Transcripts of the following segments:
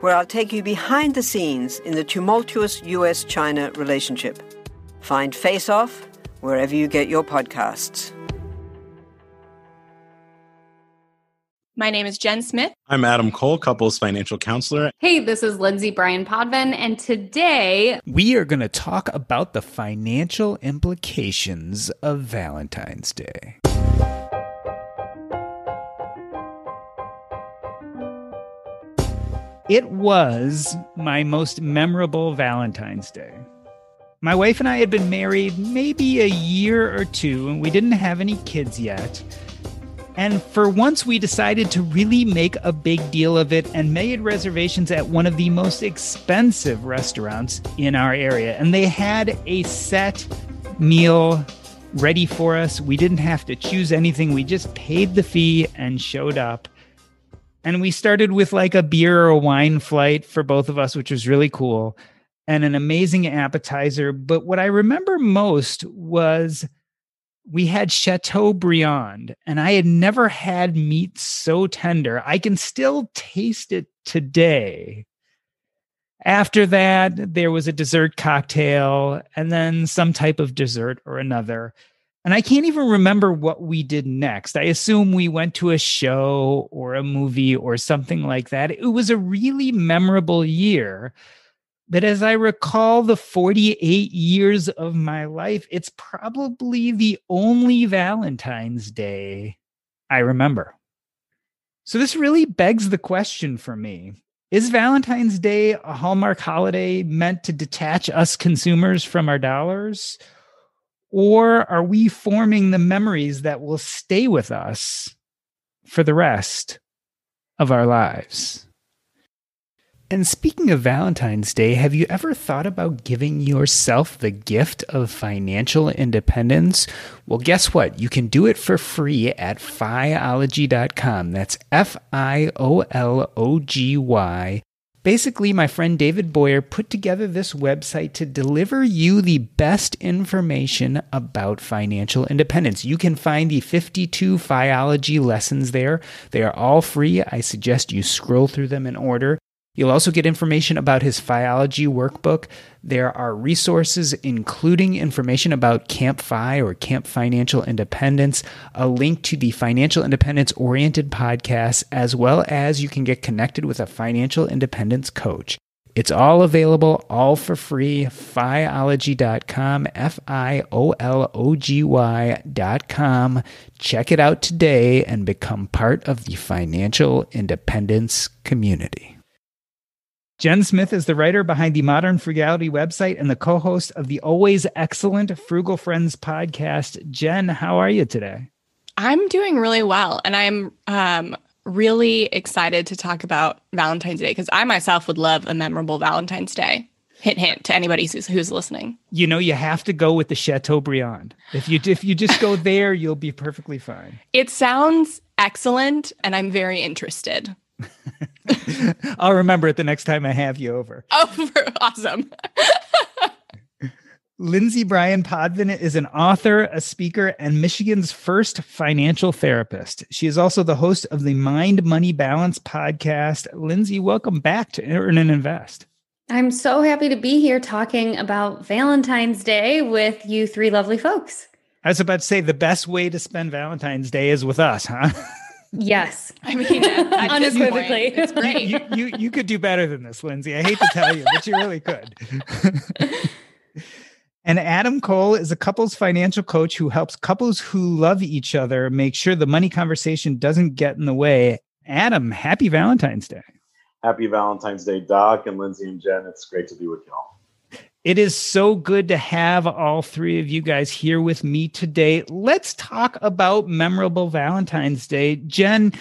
where I'll take you behind the scenes in the tumultuous US China relationship. Find Face Off wherever you get your podcasts. My name is Jen Smith. I'm Adam Cole, couples financial counselor. Hey, this is Lindsay Bryan Podvin, and today we are going to talk about the financial implications of Valentine's Day. It was my most memorable Valentine's Day. My wife and I had been married maybe a year or two, and we didn't have any kids yet. And for once, we decided to really make a big deal of it and made reservations at one of the most expensive restaurants in our area. And they had a set meal ready for us. We didn't have to choose anything, we just paid the fee and showed up. And we started with like a beer or a wine flight for both of us, which was really cool, and an amazing appetizer. But what I remember most was we had Chateaubriand, and I had never had meat so tender. I can still taste it today. After that, there was a dessert cocktail and then some type of dessert or another. And I can't even remember what we did next. I assume we went to a show or a movie or something like that. It was a really memorable year. But as I recall the 48 years of my life, it's probably the only Valentine's Day I remember. So this really begs the question for me Is Valentine's Day a Hallmark holiday meant to detach us consumers from our dollars? Or are we forming the memories that will stay with us for the rest of our lives? And speaking of Valentine's Day, have you ever thought about giving yourself the gift of financial independence? Well, guess what? You can do it for free at Fiology.com. That's F I O L O G Y Basically, my friend David Boyer put together this website to deliver you the best information about financial independence. You can find the 52 Fiology lessons there. They are all free. I suggest you scroll through them in order. You'll also get information about his Fiology workbook. There are resources, including information about Camp Fi or Camp Financial Independence, a link to the financial independence oriented podcast, as well as you can get connected with a financial independence coach. It's all available, all for free. Fiology.com, F I O L O G Y.com. Check it out today and become part of the financial independence community. Jen Smith is the writer behind the Modern Frugality website and the co host of the always excellent Frugal Friends podcast. Jen, how are you today? I'm doing really well. And I'm um, really excited to talk about Valentine's Day because I myself would love a memorable Valentine's Day. Hint, hint to anybody who's, who's listening. You know, you have to go with the Chateaubriand. If you if you just go there, you'll be perfectly fine. It sounds excellent, and I'm very interested. I'll remember it the next time I have you over. Oh, awesome. Lindsay Bryan Podvin is an author, a speaker, and Michigan's first financial therapist. She is also the host of the Mind Money Balance podcast. Lindsay, welcome back to Earn and Invest. I'm so happy to be here talking about Valentine's Day with you three lovely folks. I was about to say the best way to spend Valentine's Day is with us, huh? Yes. I mean, at Unequivocally. point, it's great. you, you you could do better than this, Lindsay. I hate to tell you, but you really could. and Adam Cole is a couples financial coach who helps couples who love each other make sure the money conversation doesn't get in the way. Adam, happy Valentine's Day. Happy Valentine's Day, Doc and Lindsay and Jen. It's great to be with y'all. It is so good to have all three of you guys here with me today. Let's talk about memorable Valentine's Day. Jen,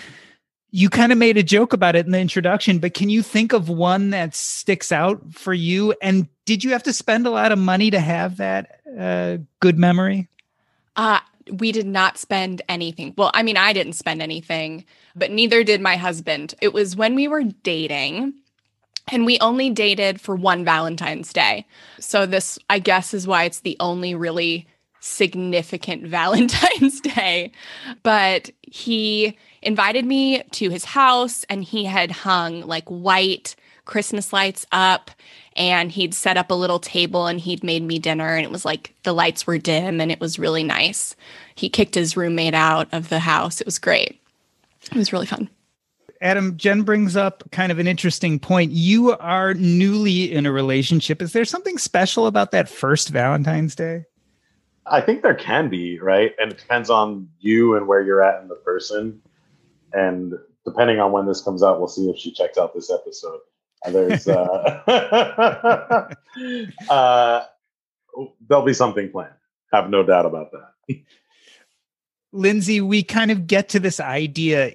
you kind of made a joke about it in the introduction, but can you think of one that sticks out for you? And did you have to spend a lot of money to have that uh, good memory? Uh, we did not spend anything. Well, I mean, I didn't spend anything, but neither did my husband. It was when we were dating and we only dated for one Valentine's Day. So, this, I guess, is why it's the only really significant Valentine's Day. But he invited me to his house and he had hung like white Christmas lights up and he'd set up a little table and he'd made me dinner and it was like the lights were dim and it was really nice. He kicked his roommate out of the house. It was great. It was really fun. Adam, Jen brings up kind of an interesting point. You are newly in a relationship. Is there something special about that first Valentine's Day? I think there can be, right? And it depends on you and where you're at in the person. And depending on when this comes out, we'll see if she checks out this episode. And there's uh, uh, there'll be something planned. Have no doubt about that. Lindsay, we kind of get to this idea.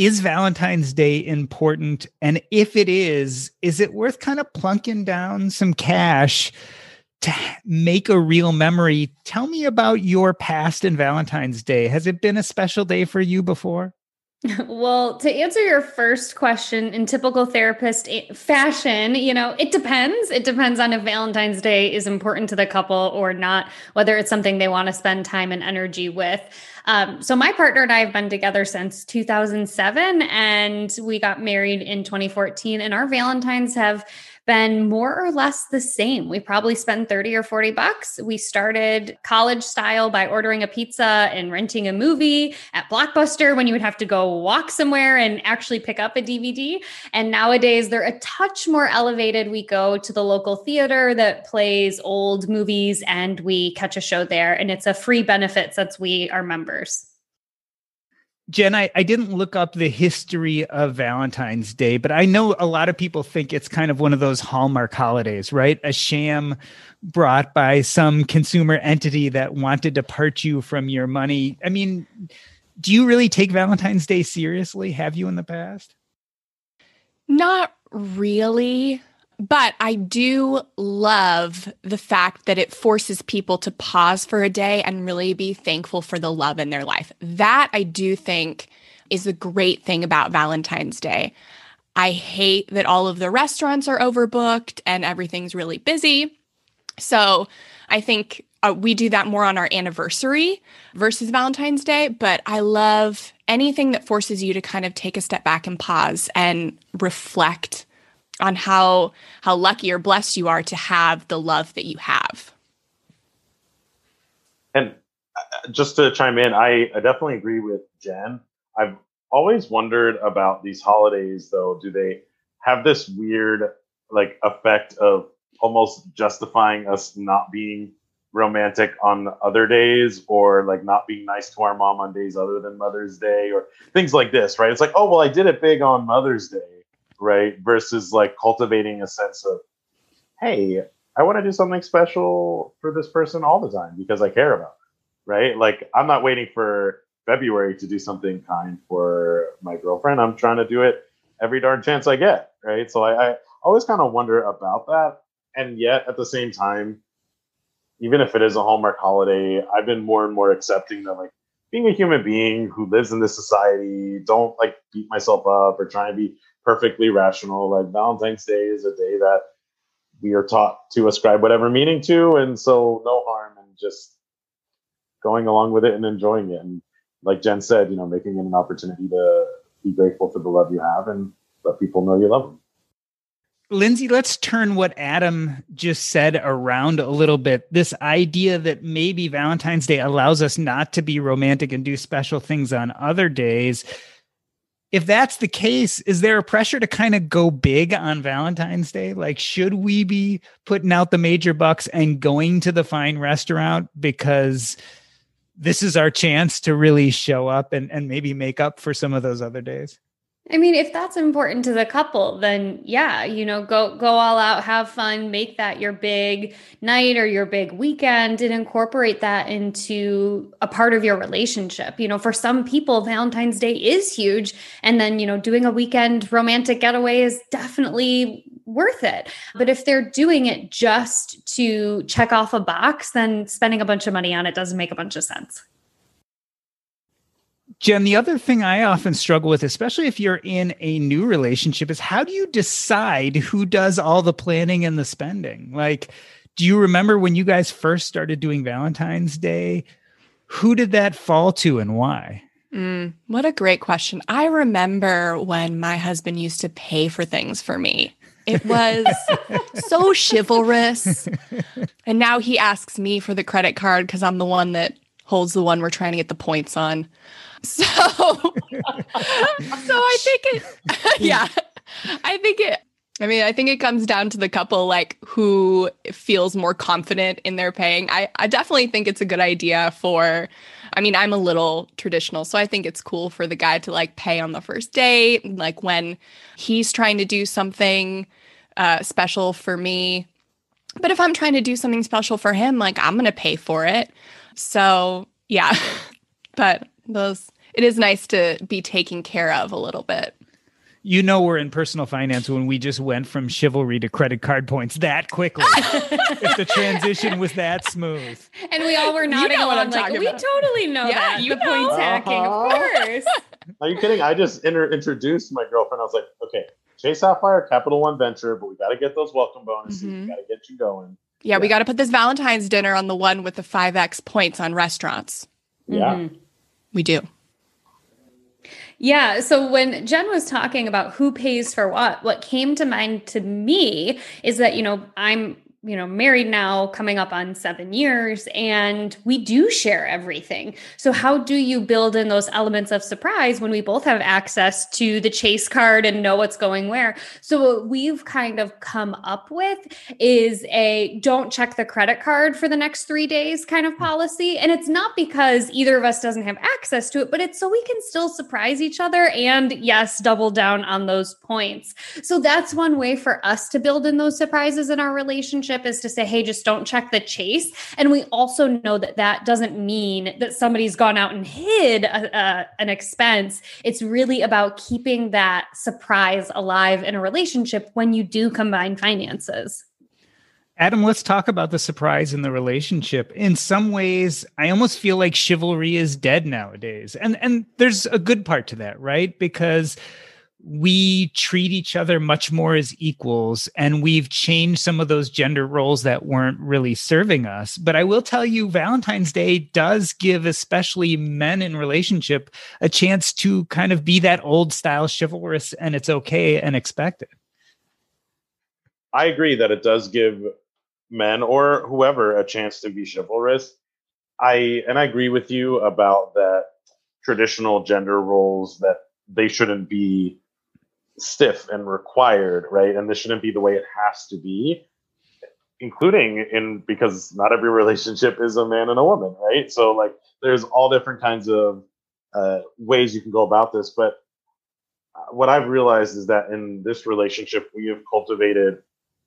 Is Valentine's Day important? And if it is, is it worth kind of plunking down some cash to make a real memory? Tell me about your past in Valentine's Day. Has it been a special day for you before? Well, to answer your first question in typical therapist fashion, you know, it depends. It depends on if Valentine's Day is important to the couple or not, whether it's something they want to spend time and energy with. Um, so, my partner and I have been together since 2007, and we got married in 2014, and our Valentines have been more or less the same. We probably spend 30 or 40 bucks. We started college style by ordering a pizza and renting a movie at Blockbuster when you would have to go walk somewhere and actually pick up a DVD. And nowadays they're a touch more elevated. We go to the local theater that plays old movies and we catch a show there. And it's a free benefit since we are members. Jen, I, I didn't look up the history of Valentine's Day, but I know a lot of people think it's kind of one of those Hallmark holidays, right? A sham brought by some consumer entity that wanted to part you from your money. I mean, do you really take Valentine's Day seriously? Have you in the past? Not really. But I do love the fact that it forces people to pause for a day and really be thankful for the love in their life. That I do think is the great thing about Valentine's Day. I hate that all of the restaurants are overbooked and everything's really busy. So I think uh, we do that more on our anniversary versus Valentine's Day. But I love anything that forces you to kind of take a step back and pause and reflect on how how lucky or blessed you are to have the love that you have. And uh, just to chime in, I, I definitely agree with Jen. I've always wondered about these holidays though. Do they have this weird like effect of almost justifying us not being romantic on other days or like not being nice to our mom on days other than Mother's Day or things like this, right? It's like, oh, well, I did it big on Mother's Day right? Versus like cultivating a sense of, hey, I want to do something special for this person all the time because I care about them, right? Like I'm not waiting for February to do something kind for my girlfriend. I'm trying to do it every darn chance I get, right? So I, I always kind of wonder about that. And yet at the same time, even if it is a Hallmark holiday, I've been more and more accepting that like being a human being who lives in this society, don't like beat myself up or try and be perfectly rational. Like Valentine's Day is a day that we are taught to ascribe whatever meaning to, and so no harm in just going along with it and enjoying it. And like Jen said, you know, making it an opportunity to be grateful for the love you have and let people know you love them. Lindsay, let's turn what Adam just said around a little bit. This idea that maybe Valentine's Day allows us not to be romantic and do special things on other days if that's the case, is there a pressure to kind of go big on Valentine's Day? Like, should we be putting out the major bucks and going to the fine restaurant because this is our chance to really show up and, and maybe make up for some of those other days? I mean, if that's important to the couple, then yeah, you know, go go all out, have fun, make that your big night or your big weekend and incorporate that into a part of your relationship. You know, for some people Valentine's Day is huge and then, you know, doing a weekend romantic getaway is definitely worth it. But if they're doing it just to check off a box, then spending a bunch of money on it doesn't make a bunch of sense. Jen, the other thing I often struggle with, especially if you're in a new relationship, is how do you decide who does all the planning and the spending? Like, do you remember when you guys first started doing Valentine's Day? Who did that fall to and why? Mm, what a great question. I remember when my husband used to pay for things for me. It was so chivalrous. And now he asks me for the credit card because I'm the one that holds the one we're trying to get the points on. So, so I think it, yeah, I think it, I mean, I think it comes down to the couple, like who feels more confident in their paying. I, I definitely think it's a good idea for, I mean, I'm a little traditional, so I think it's cool for the guy to like pay on the first date, like when he's trying to do something uh, special for me. But if I'm trying to do something special for him, like I'm going to pay for it. So, yeah. but those it is nice to be taken care of a little bit. You know we're in personal finance when we just went from chivalry to credit card points that quickly. if the transition was that smooth. And we all were nodding know what along I'm like, talking we about. totally know Yeah, that. you the points know. hacking, of Uh-huh. course. Are you kidding? I just inter- introduced my girlfriend. I was like, okay, Chase Sapphire, Capital One Venture, but we got to get those welcome bonuses. Mhm. We got to get you going. Yeah, we got to put this Valentine's dinner on the one with the 5x points on restaurants. Yeah. Mhm. We do. Yeah. So when Jen was talking about who pays for what, what came to mind to me is that, you know, I'm, you know, married now, coming up on seven years, and we do share everything. So, how do you build in those elements of surprise when we both have access to the chase card and know what's going where? So, what we've kind of come up with is a don't check the credit card for the next three days kind of hmm. policy. And it's not because either of us doesn't have access to it, but it's so we can still surprise each other and, yes, double down on those points. So that's one way for us to build in those surprises in our relationship is to say, hey, just don't check the chase. And we also know that that doesn't mean that somebody's gone out and hid a, a, an expense. It's really about keeping that surprise alive in a relationship when you do combine finances. Adam, let's talk about the surprise in the relationship. In some ways, I almost feel like chivalry is dead nowadays. And and there's a good part to that, right? Because we treat each other much more as equals and we've changed some of those gender roles that weren't really serving us. But I will tell you Valentine's Day does give especially men in relationship a chance to kind of be that old style chivalrous and it's okay and expected. I agree that it does give men or whoever a chance to be chivalrous. I and I agree with you about that traditional gender roles that they shouldn't be stiff and required, right? And this shouldn't be the way it has to be, including in because not every relationship is a man and a woman, right? So like there's all different kinds of uh, ways you can go about this, but uh, what I've realized is that in this relationship we have cultivated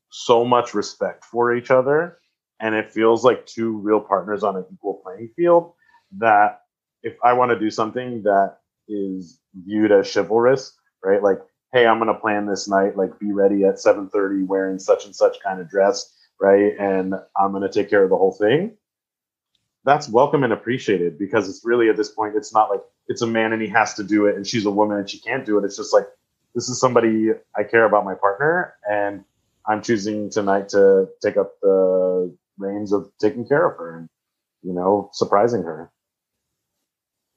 so much respect for each other and it feels like two real partners on an equal playing field that if i want to do something that is viewed as chivalrous right like hey i'm going to plan this night like be ready at 7.30 wearing such and such kind of dress right? And i'm going to take care of the whole thing. That's welcome and appreciated because it's really at this point it's not like it's a man and he has to do it and she's a woman and she can't do it. It's just like this is somebody i care about my partner and I'm choosing tonight to take up the reins of taking care of her and, you know, surprising her.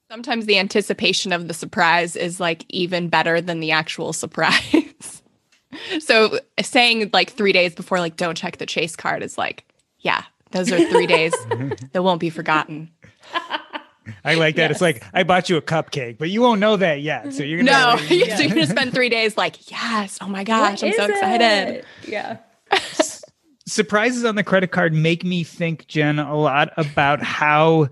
Sometimes the anticipation of the surprise is like even better than the actual surprise. so saying like three days before, like, don't check the chase card is like, yeah, those are three days that won't be forgotten. I like that. Yes. It's like I bought you a cupcake, but you won't know that yet. So you're gonna no. yeah. so you're gonna spend three days like, yes, oh my gosh, what I'm so it? excited. Yeah. Surprises on the credit card make me think, Jen, a lot about how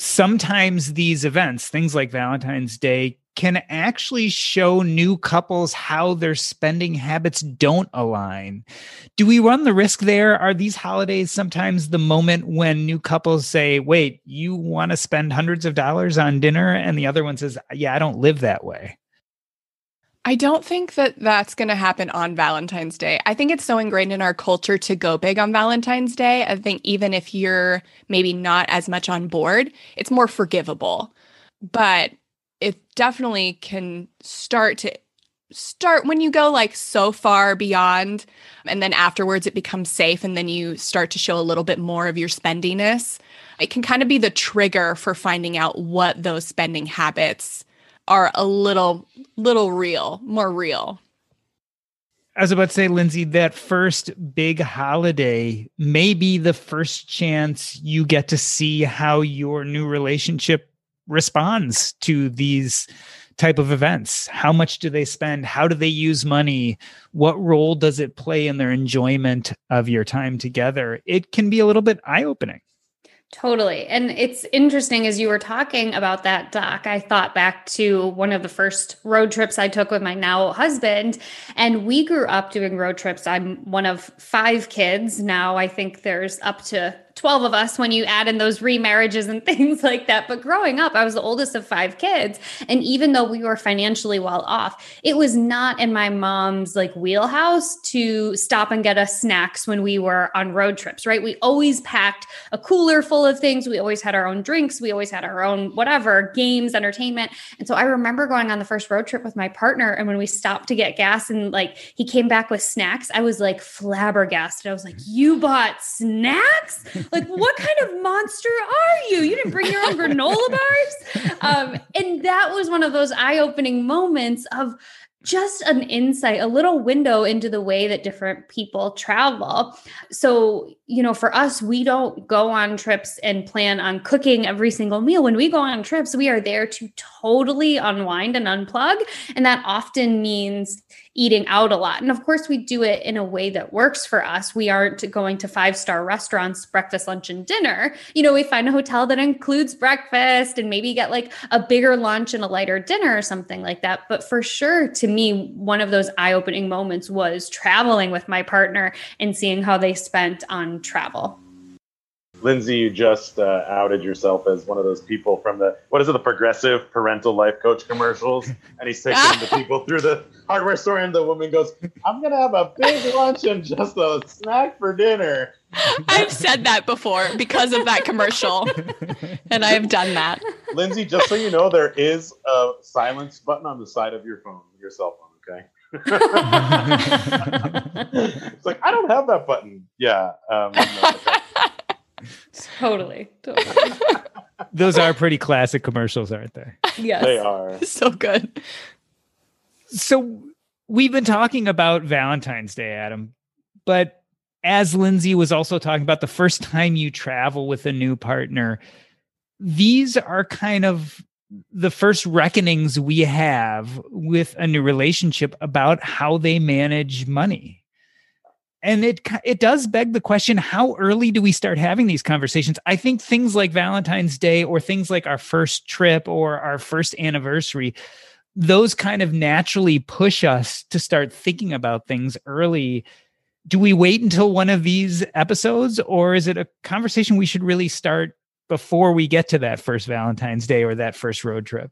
sometimes these events, things like Valentine's Day, can actually show new couples how their spending habits don't align. Do we run the risk there? Are these holidays sometimes the moment when new couples say, wait, you want to spend hundreds of dollars on dinner? And the other one says, yeah, I don't live that way. I don't think that that's going to happen on Valentine's Day. I think it's so ingrained in our culture to go big on Valentine's Day. I think even if you're maybe not as much on board, it's more forgivable. But it definitely can start to start when you go like so far beyond and then afterwards it becomes safe and then you start to show a little bit more of your spendiness it can kind of be the trigger for finding out what those spending habits are a little little real more real. I was about to say, Lindsay, that first big holiday may be the first chance you get to see how your new relationship responds to these type of events. How much do they spend? How do they use money? What role does it play in their enjoyment of your time together? It can be a little bit eye-opening Totally. And it's interesting as you were talking about that, Doc. I thought back to one of the first road trips I took with my now husband. And we grew up doing road trips. I'm one of five kids. Now I think there's up to 12 of us when you add in those remarriages and things like that. But growing up, I was the oldest of five kids. And even though we were financially well off, it was not in my mom's like wheelhouse to stop and get us snacks when we were on road trips, right? We always packed a cooler full of things. We always had our own drinks. We always had our own whatever, games, entertainment. And so I remember going on the first road trip with my partner. And when we stopped to get gas and like he came back with snacks, I was like flabbergasted. I was like, You bought snacks? Like, what kind of monster are you? You didn't bring your own granola bars. Um, and that was one of those eye opening moments of just an insight, a little window into the way that different people travel. So, you know, for us, we don't go on trips and plan on cooking every single meal. When we go on trips, we are there to totally unwind and unplug. And that often means eating out a lot. And of course, we do it in a way that works for us. We aren't going to five star restaurants, breakfast, lunch, and dinner. You know, we find a hotel that includes breakfast and maybe get like a bigger lunch and a lighter dinner or something like that. But for sure, to me, one of those eye opening moments was traveling with my partner and seeing how they spent on travel. Lindsay, you just uh, outed yourself as one of those people from the what is it, the progressive parental life coach commercials, and he's taking the people through the hardware store, and the woman goes, "I'm gonna have a big lunch and just a snack for dinner." I've said that before because of that commercial, and I have done that. Lindsay, just so you know, there is a silence button on the side of your phone, your cell phone. Okay. It's like I don't have that button. Yeah. Um, totally. Totally. Those are pretty classic commercials, aren't they? Yes. They are. So good. So we've been talking about Valentine's Day, Adam, but as Lindsay was also talking about the first time you travel with a new partner, these are kind of the first reckonings we have with a new relationship about how they manage money. And it it does beg the question how early do we start having these conversations? I think things like valentine's day or things like our first trip or our first anniversary those kind of naturally push us to start thinking about things early. Do we wait until one of these episodes or is it a conversation we should really start before we get to that first valentine's day or that first road trip?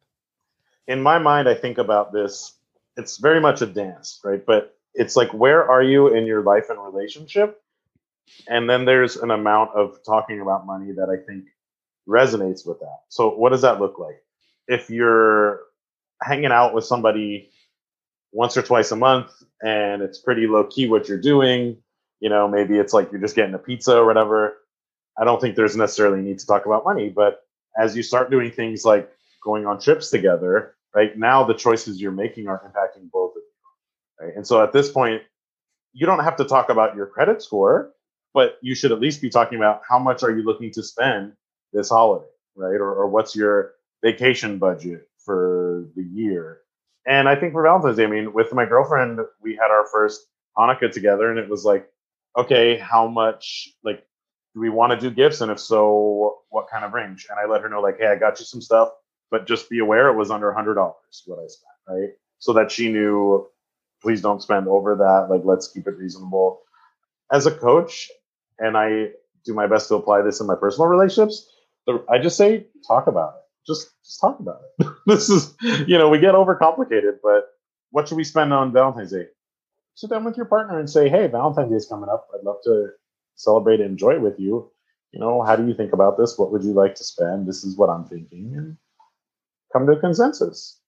In my mind i think about this it's very much a dance right? But it's like where are you in your life and relationship? And then there's an amount of talking about money that i think resonates with that. So what does that look like? If you're hanging out with somebody once or twice a month and it's pretty low key what you're doing you know maybe it's like you're just getting a pizza or whatever i don't think there's necessarily a need to talk about money but as you start doing things like going on trips together right now the choices you're making are impacting both of you. Right? And so at this point, you don't have to talk about your credit score, but you should at least be talking about how much are you looking to spend this holiday. right? Or, or what's your vacation budget for the year? And I think for Valentine's Day, I mean, with my girlfriend, we had our first Hanukkah together, and it was like, okay, how much like do we want to do gifts, and if so, what kind of range? And I let her know like, hey, I got you some stuff, but just be aware it was under a hundred dollars what I spent, right? So that she knew, please don't spend over that. Like, let's keep it reasonable. As a coach, and I do my best to apply this in my personal relationships. I just say talk about it. Just just talk about it. this is you know we get overcomplicated, but what should we spend on Valentine's Day? Sit down with your partner and say, hey, Valentine's Day is coming up. I'd love to celebrate and enjoy it with you. You know, how do you think about this? What would you like to spend? This is what I'm thinking, and come to a consensus.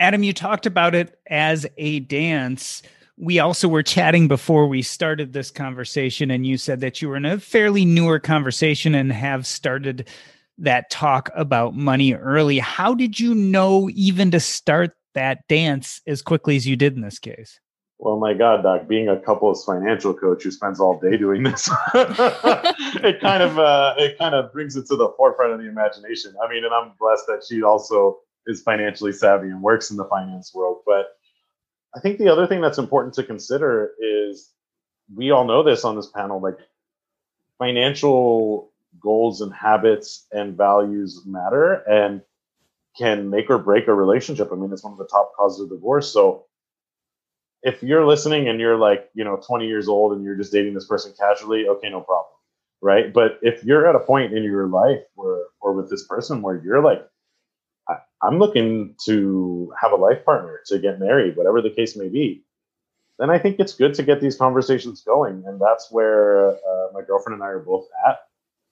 Adam, you talked about it as a dance we also were chatting before we started this conversation, and you said that you were in a fairly newer conversation and have started that talk about money early. How did you know even to start that dance as quickly as you did in this case? Well, my God, Doc, being a couples financial coach who spends all day doing this, it kind of uh, it kind of brings it to the forefront of the imagination. I mean, and I'm blessed that she also is financially savvy and works in the finance world. But I think the other thing that's important to consider is we all know this on this panel like financial goals and habits and values matter and can make or break a relationship. I mean, it's one of the top causes of divorce. So if you're listening and you're like, you know, 20 years old and you're just dating this person casually, okay, no problem. Right. But if you're at a point in your life where, or with this person where you're like, I'm looking to have a life partner, to get married, whatever the case may be, then I think it's good to get these conversations going. And that's where uh, my girlfriend and I are both at.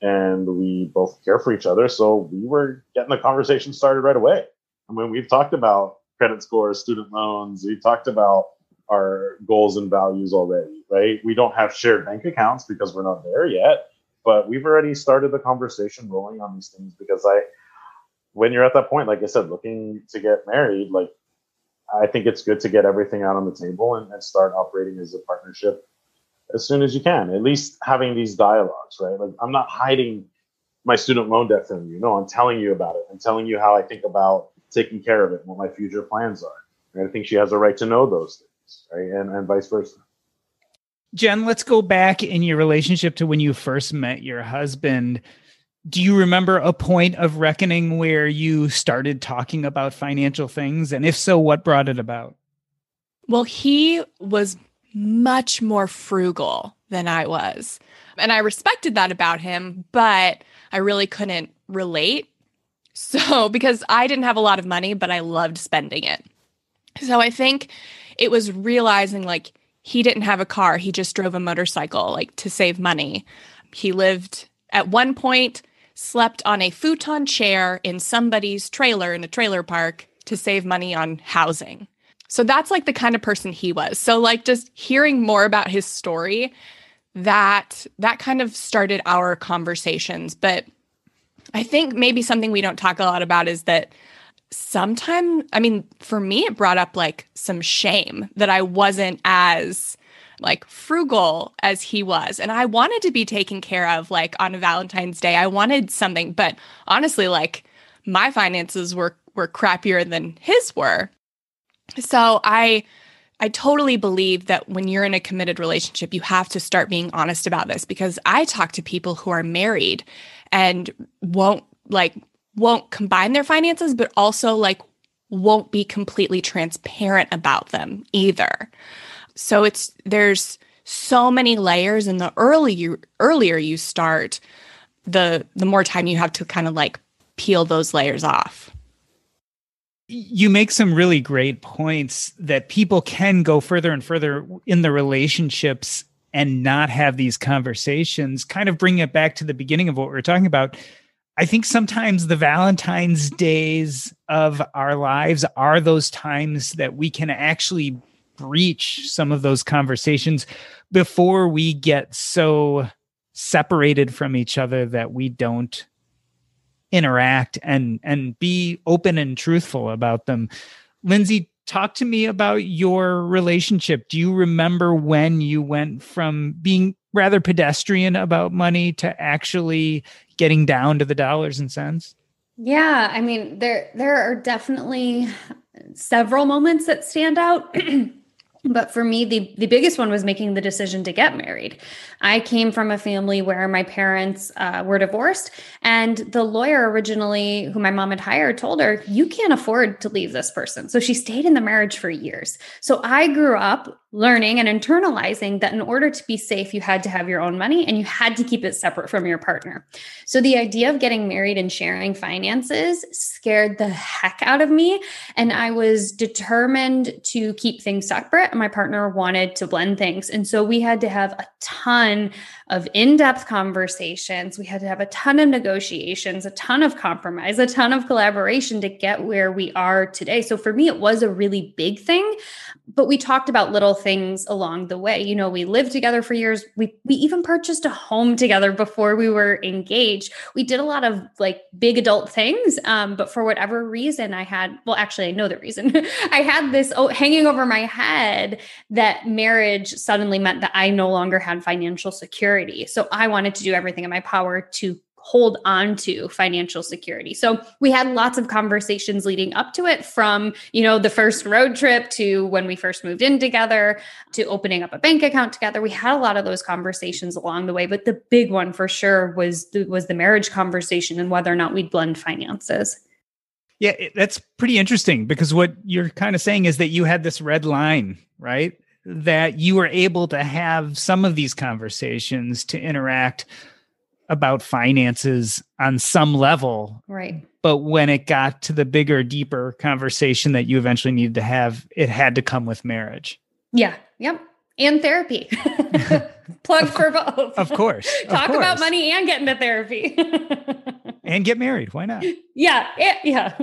And we both care for each other. So we were getting the conversation started right away. I mean, we've talked about credit scores, student loans, we've talked about our goals and values already, right? We don't have shared bank accounts because we're not there yet, but we've already started the conversation rolling on these things because I, when you're at that point, like I said, looking to get married, like I think it's good to get everything out on the table and, and start operating as a partnership as soon as you can. At least having these dialogues, right? Like I'm not hiding my student loan debt from you. No, I'm telling you about it. I'm telling you how I think about taking care of it, and what my future plans are. And I think she has a right to know those things, right? And and vice versa. Jen, let's go back in your relationship to when you first met your husband do you remember a point of reckoning where you started talking about financial things? And if so, what brought it about? Well, he was much more frugal than I was. And I respected that about him, but I really couldn't relate. So, because I didn't have a lot of money, but I loved spending it. So, I think it was realizing like he didn't have a car, he just drove a motorcycle, like to save money. He lived at one point slept on a futon chair in somebody's trailer in a trailer park to save money on housing. So that's like the kind of person he was. So like just hearing more about his story that that kind of started our conversations, but I think maybe something we don't talk a lot about is that sometimes I mean for me it brought up like some shame that I wasn't as like frugal as he was. And I wanted to be taken care of like on a Valentine's Day. I wanted something, but honestly, like my finances were were crappier than his were. So I I totally believe that when you're in a committed relationship, you have to start being honest about this because I talk to people who are married and won't like won't combine their finances, but also like won't be completely transparent about them either. So it's there's so many layers and the earlier earlier you start, the the more time you have to kind of like peel those layers off. You make some really great points that people can go further and further in the relationships and not have these conversations. Kind of bring it back to the beginning of what we're talking about. I think sometimes the Valentine's days of our lives are those times that we can actually breach some of those conversations before we get so separated from each other that we don't interact and and be open and truthful about them lindsay talk to me about your relationship. Do you remember when you went from being rather pedestrian about money to actually getting down to the dollars and cents? Yeah, I mean there there are definitely several moments that stand out. but for me the the biggest one was making the decision to get married i came from a family where my parents uh, were divorced and the lawyer originally who my mom had hired told her you can't afford to leave this person so she stayed in the marriage for years so i grew up learning and internalizing that in order to be safe, you had to have your own money and you had to keep it separate from your partner. So the idea of getting married and sharing finances scared the heck out of me. And I was determined to keep things separate. And my partner wanted to blend things. And so we had to have a ton one of in depth conversations. We had to have a ton of negotiations, a ton of compromise, a ton of collaboration to get where we are today. So for me, it was a really big thing, but we talked about little things along the way. You know, we lived together for years. We we even purchased a home together before we were engaged. We did a lot of like big adult things, um, but for whatever reason, I had well, actually, I know the reason. I had this oh, hanging over my head that marriage suddenly meant that I no longer had financial security security. So I wanted to do everything in my power to hold on to financial security. So we had lots of conversations leading up to it from, you know, the first road trip to when we first moved in together to opening up a bank account together. We had a lot of those conversations along the way, but the big one for sure was the, was the marriage conversation and whether or not we'd blend finances. Yeah, that's pretty interesting because what you're kind of saying is that you had this red line, right? That you were able to have some of these conversations to interact about finances on some level. Right. But when it got to the bigger, deeper conversation that you eventually needed to have, it had to come with marriage. Yeah. Yep. And therapy. Plug for both. Of course. Talk of course. about money and get into therapy. and get married. Why not? Yeah. Yeah.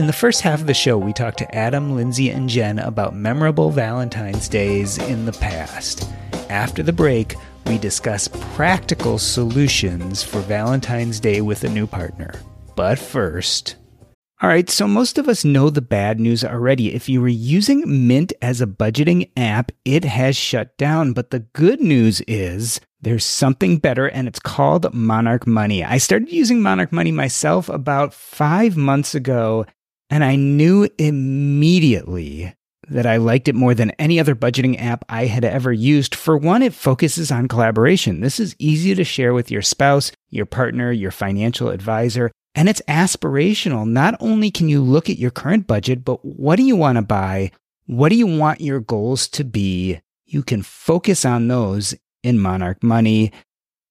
In the first half of the show, we talked to Adam, Lindsay, and Jen about memorable Valentine's days in the past. After the break, we discuss practical solutions for Valentine's Day with a new partner. But first, all right, so most of us know the bad news already. If you were using Mint as a budgeting app, it has shut down. But the good news is there's something better, and it's called Monarch Money. I started using Monarch Money myself about five months ago, and I knew immediately that I liked it more than any other budgeting app I had ever used. For one, it focuses on collaboration. This is easy to share with your spouse, your partner, your financial advisor, and it's aspirational. Not only can you look at your current budget, but what do you want to buy? What do you want your goals to be? You can focus on those in Monarch Money.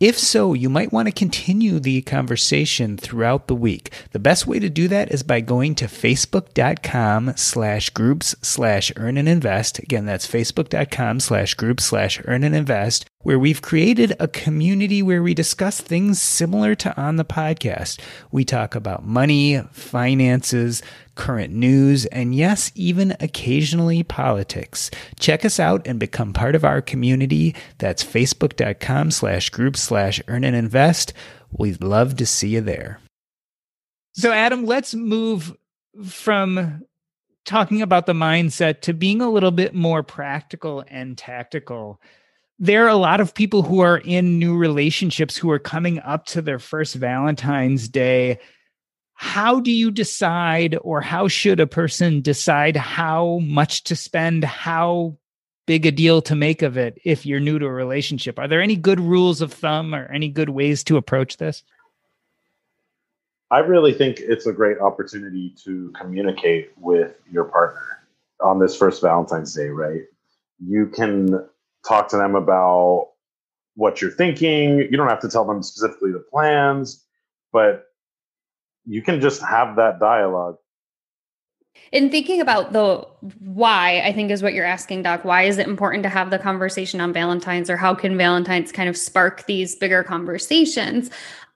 If so, you might want to continue the conversation throughout the week. The best way to do that is by going to facebook.com slash groups slash earn and invest. Again, that's facebook.com slash groups slash earn and invest. where we've created a community where we discuss things similar to on the podcast. We talk about money, finances, current news, and yes, even occasionally politics. Check us out and become part of our community. That's facebook.com slash group slash earn and invest. We'd love to see you there. So, Adam, let's move from talking about the mindset to being a little bit more practical and tactical. There are a lot of people who are in new relationships who are coming up to their first Valentine's Day. How do you decide, or how should a person decide how much to spend, how big a deal to make of it if you're new to a relationship? Are there any good rules of thumb or any good ways to approach this? I really think it's a great opportunity to communicate with your partner on this first Valentine's Day, right? You can talk to them about what you're thinking. You don't have to tell them specifically the plans, but you can just have that dialogue. In thinking about the why, I think is what you're asking, Doc. Why is it important to have the conversation on Valentine's, or how can Valentine's kind of spark these bigger conversations?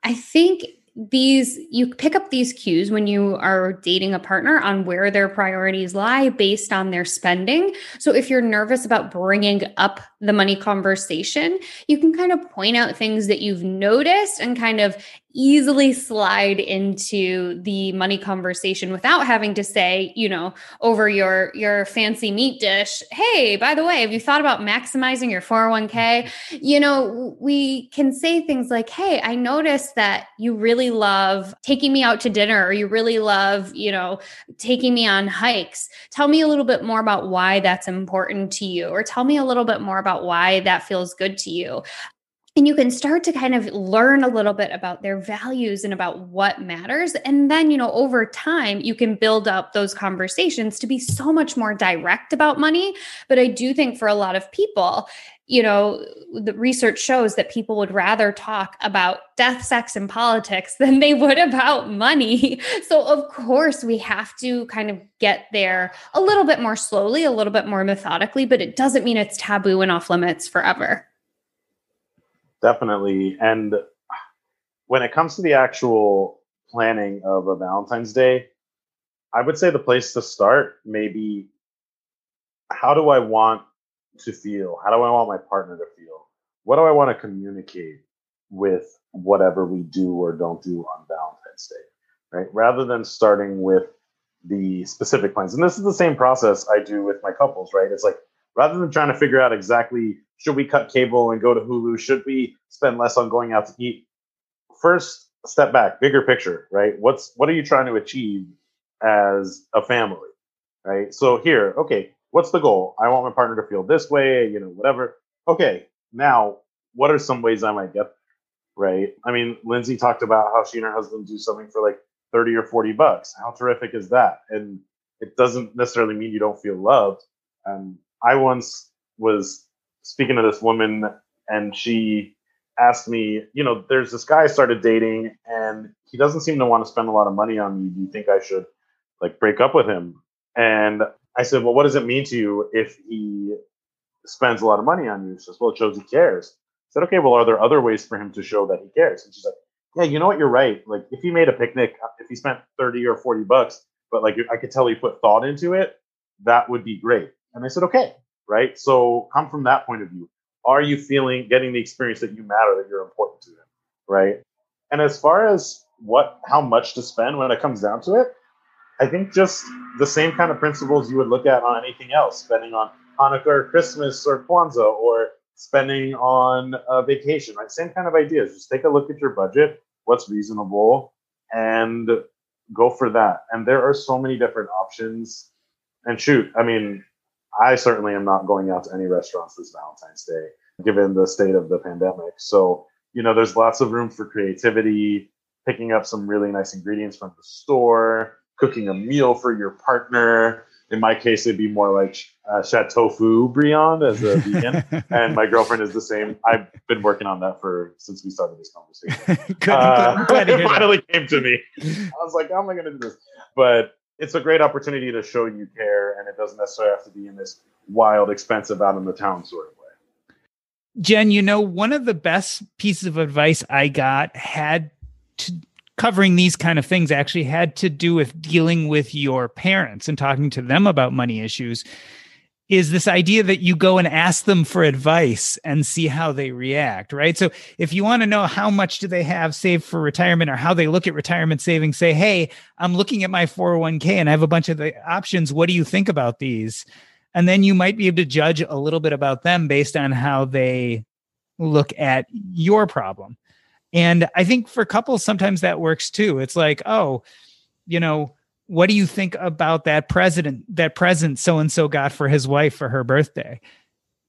I think these you pick up these cues when you are dating a partner on where their priorities lie based on their spending so if you're nervous about bringing up the money conversation you can kind of point out things that you've noticed and kind of easily slide into the money conversation without having to say, you know, over your your fancy meat dish, "Hey, by the way, have you thought about maximizing your 401k?" You know, we can say things like, "Hey, I noticed that you really love taking me out to dinner or you really love, you know, taking me on hikes. Tell me a little bit more about why that's important to you or tell me a little bit more about why that feels good to you." And you can start to kind of learn a little bit about their values and about what matters. And then you know over time you can build up those conversations to be so much more direct about money. But i do think for a lot of people you know the research shows that people would rather talk about death sex and politics than they would about money. So of course we have to kind of get there a little bit more slowly a little bit more methodically but it doesn't mean it's taboo and off limits forever definitely. And when it comes to the actual planning of a Valentine's Day, I would say the place to start maybe how do I want to feel? How do I want my partner to feel? What do I want to communicate with whatever we do or don't do on Valentine's Day? Right? Rather than starting with the specific plans. And this is the same process I do with my couples, right? It's like rather than trying to figure out exactly should we cut cable and go to Hulu? Should we spend less on going out to eat? First, step back, bigger picture, right? What's what are you trying to achieve as a family, right? So here, okay, what's the goal? I want my partner to feel this way, you know, whatever. Okay, now what are some ways I might get there, right? I mean, Lindsay talked about how she and her husband do something for like 30 or 40 bucks. How terrific is that? And it doesn't necessarily mean you don't feel loved. And I once was speaking to this woman, and she asked me, you know, there's this guy I started dating, and he doesn't seem to want to spend a lot of money on me. Do you think I should like break up with him? And I said, well, what does it mean to you if he spends a lot of money on you? She says, well, it shows he cares. I said, okay, well, are there other ways for him to show that he cares? And she's like, yeah, you know what? You're right. Like if he made a picnic, if he spent 30 or 40 bucks, but like I could tell he put thought into it, that would be great. And I said, okay, right? So come from that point of view. Are you feeling getting the experience that you matter, that you're important to them, right? And as far as what how much to spend when it comes down to it, I think just the same kind of principles you would look at on anything else, spending on Hanukkah or Christmas or Kwanzaa or spending on a vacation, right? Same kind of ideas. Just take a look at your budget, what's reasonable, and go for that. And there are so many different options. And shoot, I mean, I certainly am not going out to any restaurants this Valentine's Day, given the state of the pandemic. So, you know, there's lots of room for creativity, picking up some really nice ingredients from the store, cooking a meal for your partner. In my case, it'd be more like uh, chateau tofu briand as a vegan, and my girlfriend is the same. I've been working on that for since we started this conversation. uh, it finally came to me. I was like, "How am I going to do this?" But it's a great opportunity to show you care, and it doesn't necessarily have to be in this wild, expensive, out in the town sort of way. Jen, you know, one of the best pieces of advice I got had to covering these kind of things actually had to do with dealing with your parents and talking to them about money issues is this idea that you go and ask them for advice and see how they react, right? So if you want to know how much do they have saved for retirement or how they look at retirement savings, say, "Hey, I'm looking at my 401k and I have a bunch of the options. What do you think about these?" And then you might be able to judge a little bit about them based on how they look at your problem. And I think for couples sometimes that works too. It's like, "Oh, you know, what do you think about that president that present so and so got for his wife for her birthday?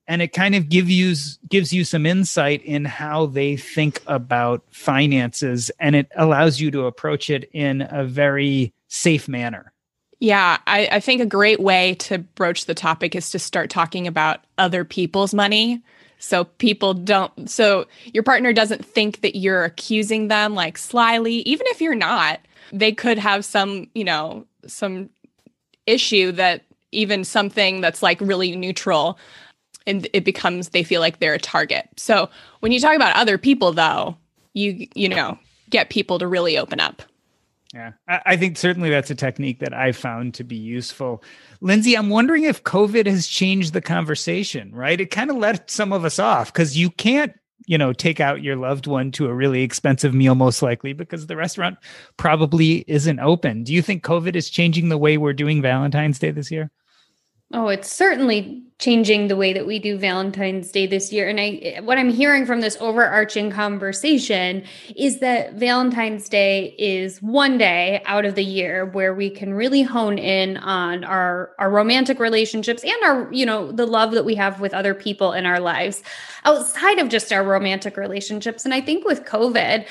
And it kind of gives you gives you some insight in how they think about finances and it allows you to approach it in a very safe manner. Yeah I, I think a great way to broach the topic is to start talking about other people's money. So people don't so your partner doesn't think that you're accusing them like slyly even if you're not they could have some, you know, some issue that even something that's like really neutral and it becomes they feel like they're a target. So when you talk about other people though, you you know, get people to really open up. Yeah, I, think certainly that's a technique that I found to be useful. Lindsay, I'm wondering if COVID has changed the conversation, right? It kind of let some of us off because you can't you know take out your loved one to a really expensive meal most likely because the restaurant probably isn't open. Do you think covid is changing the way we're doing valentine's day this year? Oh it's certainly changing the way that we do Valentine's Day this year. And I what I'm hearing from this overarching conversation is that Valentine's Day is one day out of the year where we can really hone in on our our romantic relationships and our, you know, the love that we have with other people in our lives outside of just our romantic relationships. And I think with COVID,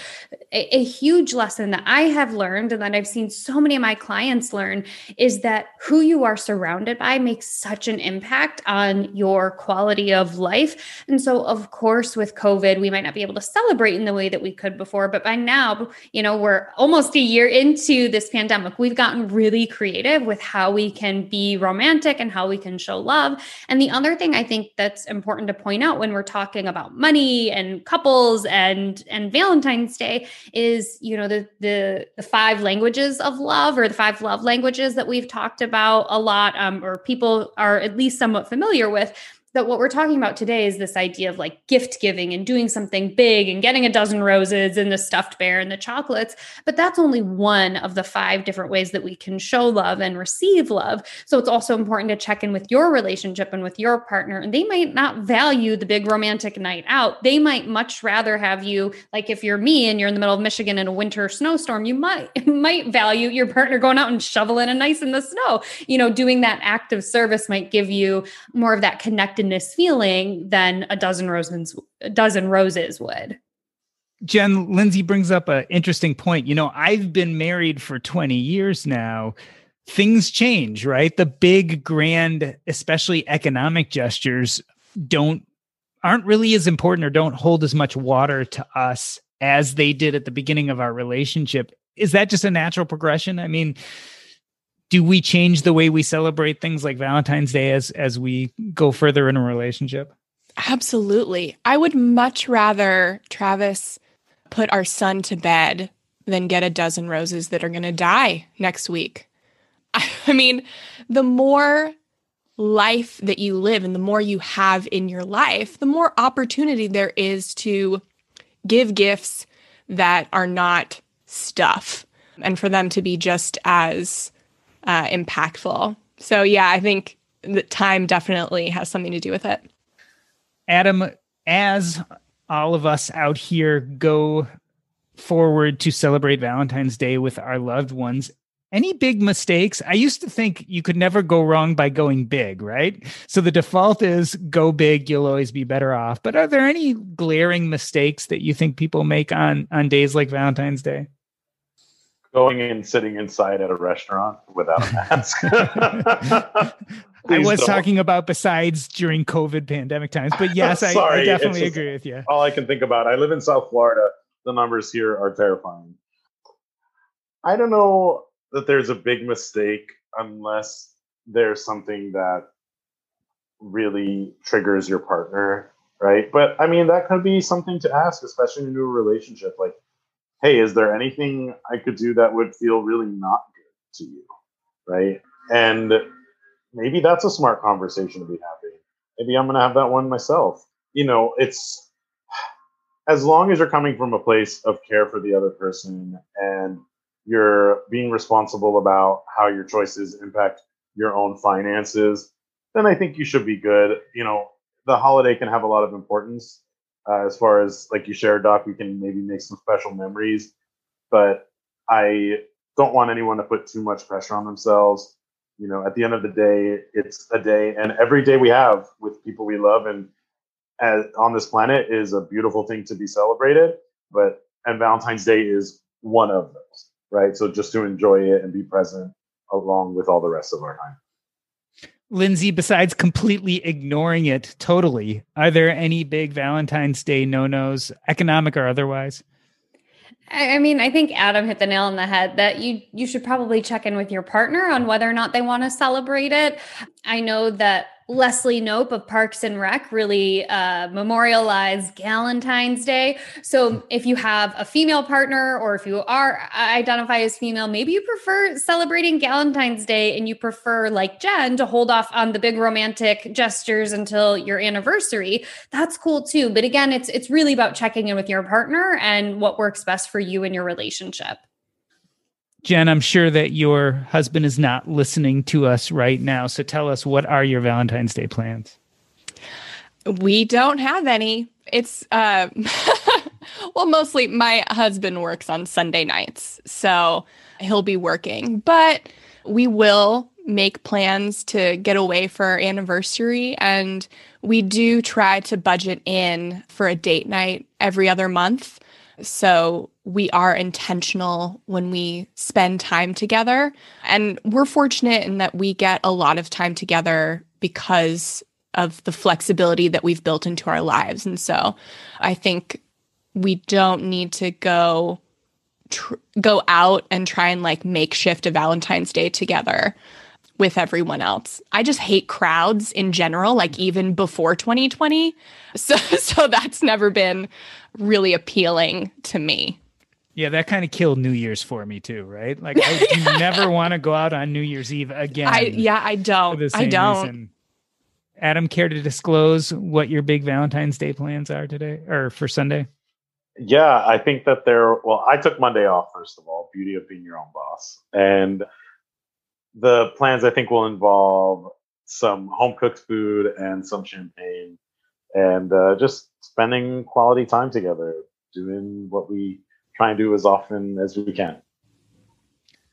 a, a huge lesson that I have learned and that I've seen so many of my clients learn is that who you are surrounded by makes such an impact on on your quality of life. And so, of course, with COVID, we might not be able to celebrate in the way that we could before. But by now, you know, we're almost a year into this pandemic. We've gotten really creative with how we can be romantic and how we can show love. And the other thing I think that's important to point out when we're talking about money and couples and and Valentine's Day is, you know, the the the five languages of love or the five love languages that we've talked about a lot, um, or people are at least somewhat familiar familiar with that what we're talking about today is this idea of like gift giving and doing something big and getting a dozen roses and the stuffed bear and the chocolates. But that's only one of the five different ways that we can show love and receive love. So it's also important to check in with your relationship and with your partner. And they might not value the big romantic night out. They might much rather have you, like if you're me and you're in the middle of Michigan in a winter snowstorm, you might might value your partner going out and shoveling a nice in the snow. You know, doing that act of service might give you more of that connected connectedness feeling than a dozen roses a dozen roses would. Jen Lindsay brings up an interesting point. You know, I've been married for 20 years now. Things change, right? The big grand, especially economic gestures don't aren't really as important or don't hold as much water to us as they did at the beginning of our relationship. Is that just a natural progression? I mean, do we change the way we celebrate things like Valentine's Day as as we go further in a relationship? Absolutely. I would much rather Travis put our son to bed than get a dozen roses that are going to die next week. I mean, the more life that you live and the more you have in your life, the more opportunity there is to give gifts that are not stuff and for them to be just as uh, impactful. So yeah, I think the time definitely has something to do with it. Adam, as all of us out here go forward to celebrate Valentine's Day with our loved ones, any big mistakes? I used to think you could never go wrong by going big, right? So the default is go big, you'll always be better off. But are there any glaring mistakes that you think people make on on days like Valentine's Day? Going and sitting inside at a restaurant without a mask. I was don't. talking about besides during COVID pandemic times, but yes, I, I, definitely just, agree with you. All I can think about. I live in South Florida. The numbers here are terrifying. I don't know that there's a big mistake unless there's something that really triggers your partner right? But I mean, that could be something to ask, especially in a new relationship. Like, hey, is there anything I could do that would feel really not good to you, right? And maybe that's a smart conversation to be having. Maybe I'm going to have that one myself. You know, it's as long as you're coming from a place of care for the other person and you're being responsible about how your choices impact your own finances, then I think you should be good. You know, the holiday can have a lot of importance uh, as far as like you shared, Doc. We can maybe make some special memories, but I don't want anyone to put too much pressure on themselves. You know, at the end of the day, it's a day, and every day we have with people we love and as, on this planet is a beautiful thing to be celebrated. But and Valentine's Day is one of those, right? So just to enjoy it and be present along with all the rest of our time. Lindsay, besides completely ignoring it totally, are there any big Valentine's Day no nos, economic or otherwise? I mean, I think Adam hit the nail on the head that you you should probably check in with your partner on whether or not they want to celebrate it. I know that Leslie Knope of Parks and Rec really uh, memorialized Galentine's Day. So if you have a female partner or if you are identify as female, maybe you prefer celebrating Galentine's Day and you prefer, like Jen, to hold off on the big romantic gestures until your anniversary. That's cool too. But again, it's it's really about checking in with your partner and what works best for you and your relationship. Jen, I'm sure that your husband is not listening to us right now. So tell us, what are your Valentine's Day plans? We don't have any. It's, uh, well, mostly my husband works on Sunday nights. So he'll be working, but we will make plans to get away for our anniversary. And we do try to budget in for a date night every other month. So we are intentional when we spend time together. And we're fortunate in that we get a lot of time together because of the flexibility that we've built into our lives. And so I think we don't need to go tr- go out and try and like make shift a Valentine's Day together with everyone else. I just hate crowds in general, like even before 2020. So so that's never been really appealing to me. Yeah, that kind of killed New Year's for me too, right? Like I yeah. never want to go out on New Year's Eve again. I yeah, I don't. I don't. Reason. Adam, care to disclose what your big Valentine's Day plans are today or for Sunday? Yeah, I think that there. Well, I took Monday off first of all. Beauty of being your own boss, and the plans I think will involve some home cooked food and some champagne, and uh, just spending quality time together, doing what we try and do as often as we can.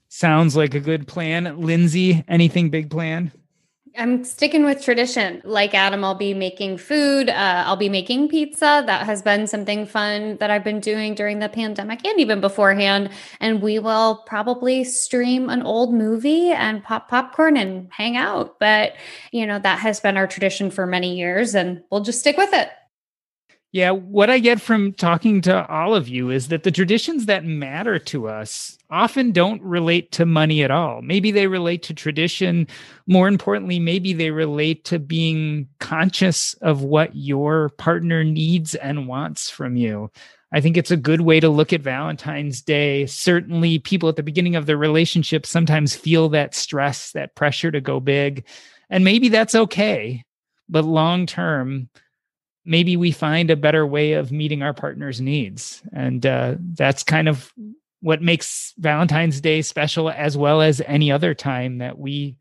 Sounds like a good plan. Lindsay, anything big planned? I'm sticking with tradition. Like Adam, I'll be making food. Uh, I'll be making pizza. That has been something fun that I've been doing during the pandemic and even beforehand. And we will probably stream an old movie and pop popcorn and hang out. But, you know, that has been our tradition for many years and we'll just stick with it. Yeah, what I get from talking to all of you is that the traditions that matter to us often don't relate to money at all. Maybe they relate to tradition. More importantly, maybe they relate to being conscious of what your partner needs and wants from you. I think it's a good way to look at Valentine's Day. Certainly, people at the beginning of their relationship sometimes feel that stress, that pressure to go big. And maybe that's okay. But long term, maybe we find a better way of meeting our partner's needs. And uh, that's kind of what makes Valentine's Day special, as well as any other time that we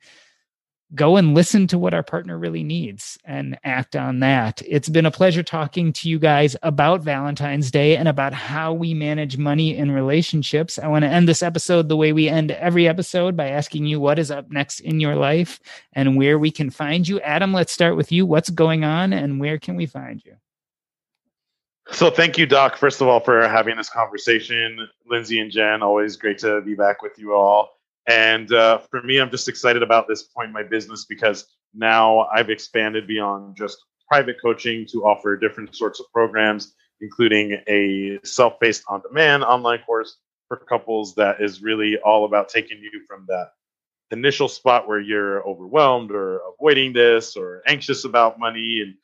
go and listen to what our partner really needs and act on that. It's been a pleasure talking to you guys about Valentine's Day and about how we manage money in relationships. I want to end this episode the way we end every episode by asking you what is up next in your life and where we can find you. Adam, let's start with you. What's going on and where can we find you? So thank you, Doc, first of all, for having this conversation. Lindsay and Jen, always great to be back with you all. And uh, for me, I'm just excited about this point in my business because now I've expanded beyond just private coaching to offer different sorts of programs, including a self paced on demand online course for couples that is really all about taking you from that initial spot where you're overwhelmed or avoiding this or anxious about money and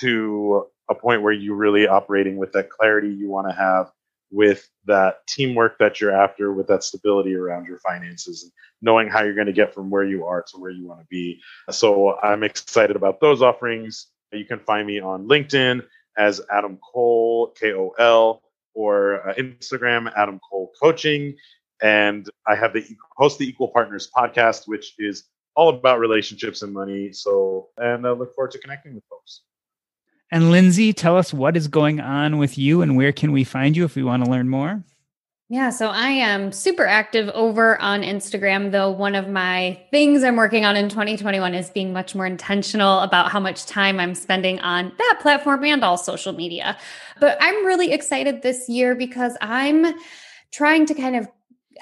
to a point where you're really operating with that clarity you want to have with that teamwork that you're after with that stability around your finances and knowing how you're going to get from where you are to where you want to be. So i'm excited about those offerings. You can find me on linkedin as adam cole k-o-l or uh, instagram adam cole coaching. And i have the host the equal partners podcast which is all about relationships and money. So and i look forward to connecting with folks and Lindsay, tell us what is going on with you and where can we find you if we want to learn more? Yeah, so I am super active over on Instagram, though one of my things I'm working on in 2021 is being much more intentional about how much time I'm spending on that platform and all social media. But I'm really excited this year because I'm trying to kind of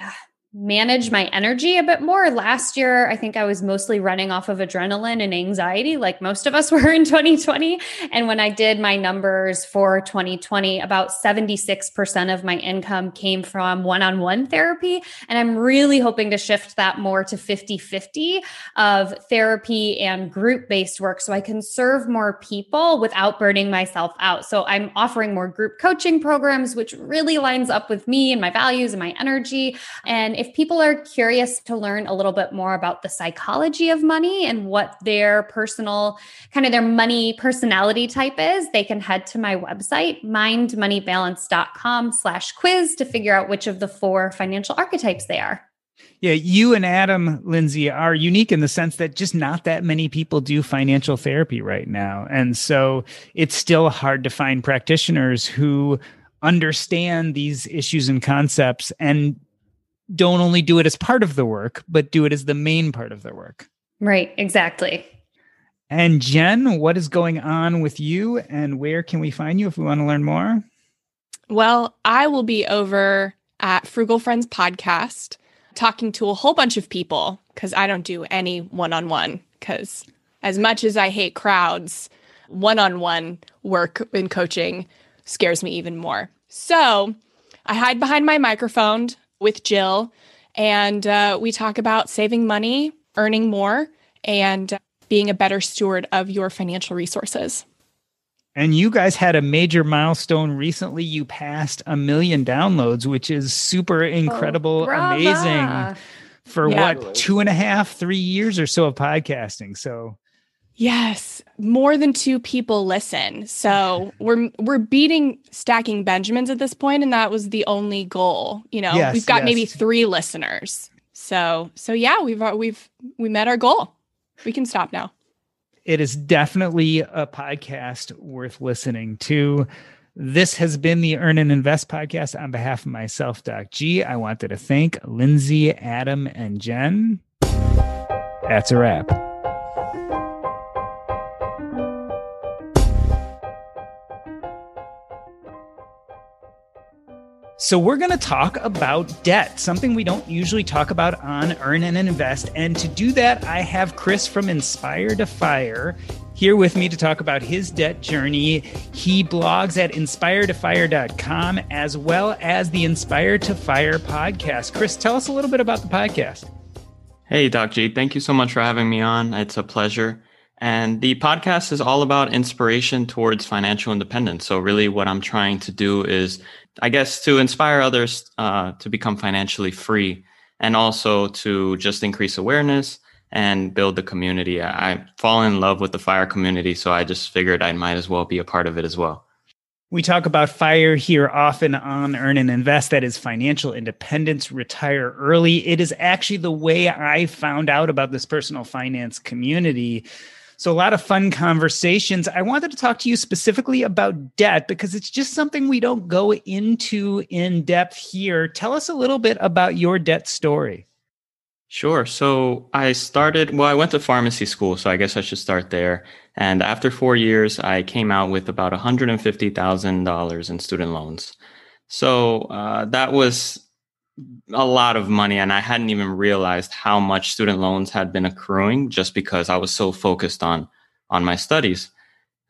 uh, manage my energy a bit more. Last year, I think I was mostly running off of adrenaline and anxiety, like most of us were in 2020. And when I did my numbers for 2020, about 76% of my income came from one on one therapy. And I'm really hoping to shift that more to 50 50 of therapy and group based work so I can serve more people without burning myself out. So I'm offering more group coaching programs, which really lines up with me and my values and my energy. And if people are curious to learn a little bit more about the psychology of money and what their personal kind of their money personality type is, they can head to my website, mindmoneybalance.com slash quiz to figure out which of the four financial archetypes they are. Yeah, you and Adam Lindsay are unique in the sense that just not that many people do financial therapy right now. And so it's still hard to find practitioners who understand these issues and concepts and don't only do it as part of the work, but do it as the main part of their work. Right, exactly. And Jen, what is going on with you and where can we find you if we want to learn more? Well, I will be over at Frugal Friends podcast talking to a whole bunch of people because I don't do any one on one. Because as much as I hate crowds, one on one work in coaching scares me even more. So I hide behind my microphone with Jill, and uh, we talk about saving money, earning more, and being a better steward of your financial resources. And you guys had a major milestone recently. You passed a million downloads, which is super incredible, oh, amazing for yeah. what, two and a half, three years or so of podcasting. So Yes, more than two people listen. So we're we're beating stacking Benjamins at this point, and that was the only goal. You know, yes, we've got yes. maybe three listeners. So so yeah, we've uh, we've we met our goal. We can stop now. It is definitely a podcast worth listening to. This has been the Earn and Invest podcast on behalf of myself, Doc G. I wanted to thank Lindsay, Adam, and Jen. That's a wrap. So, we're going to talk about debt, something we don't usually talk about on Earn and Invest. And to do that, I have Chris from Inspire to Fire here with me to talk about his debt journey. He blogs at inspiretofire.com as well as the Inspire to Fire podcast. Chris, tell us a little bit about the podcast. Hey, Doc G. Thank you so much for having me on. It's a pleasure. And the podcast is all about inspiration towards financial independence. So, really, what I'm trying to do is I guess to inspire others uh, to become financially free and also to just increase awareness and build the community. I, I fall in love with the fire community, so I just figured I might as well be a part of it as well. We talk about fire here often on Earn and Invest. That is financial independence, retire early. It is actually the way I found out about this personal finance community. So, a lot of fun conversations. I wanted to talk to you specifically about debt because it's just something we don't go into in depth here. Tell us a little bit about your debt story. Sure. So, I started, well, I went to pharmacy school, so I guess I should start there. And after four years, I came out with about $150,000 in student loans. So, uh, that was a lot of money and I hadn't even realized how much student loans had been accruing just because I was so focused on on my studies.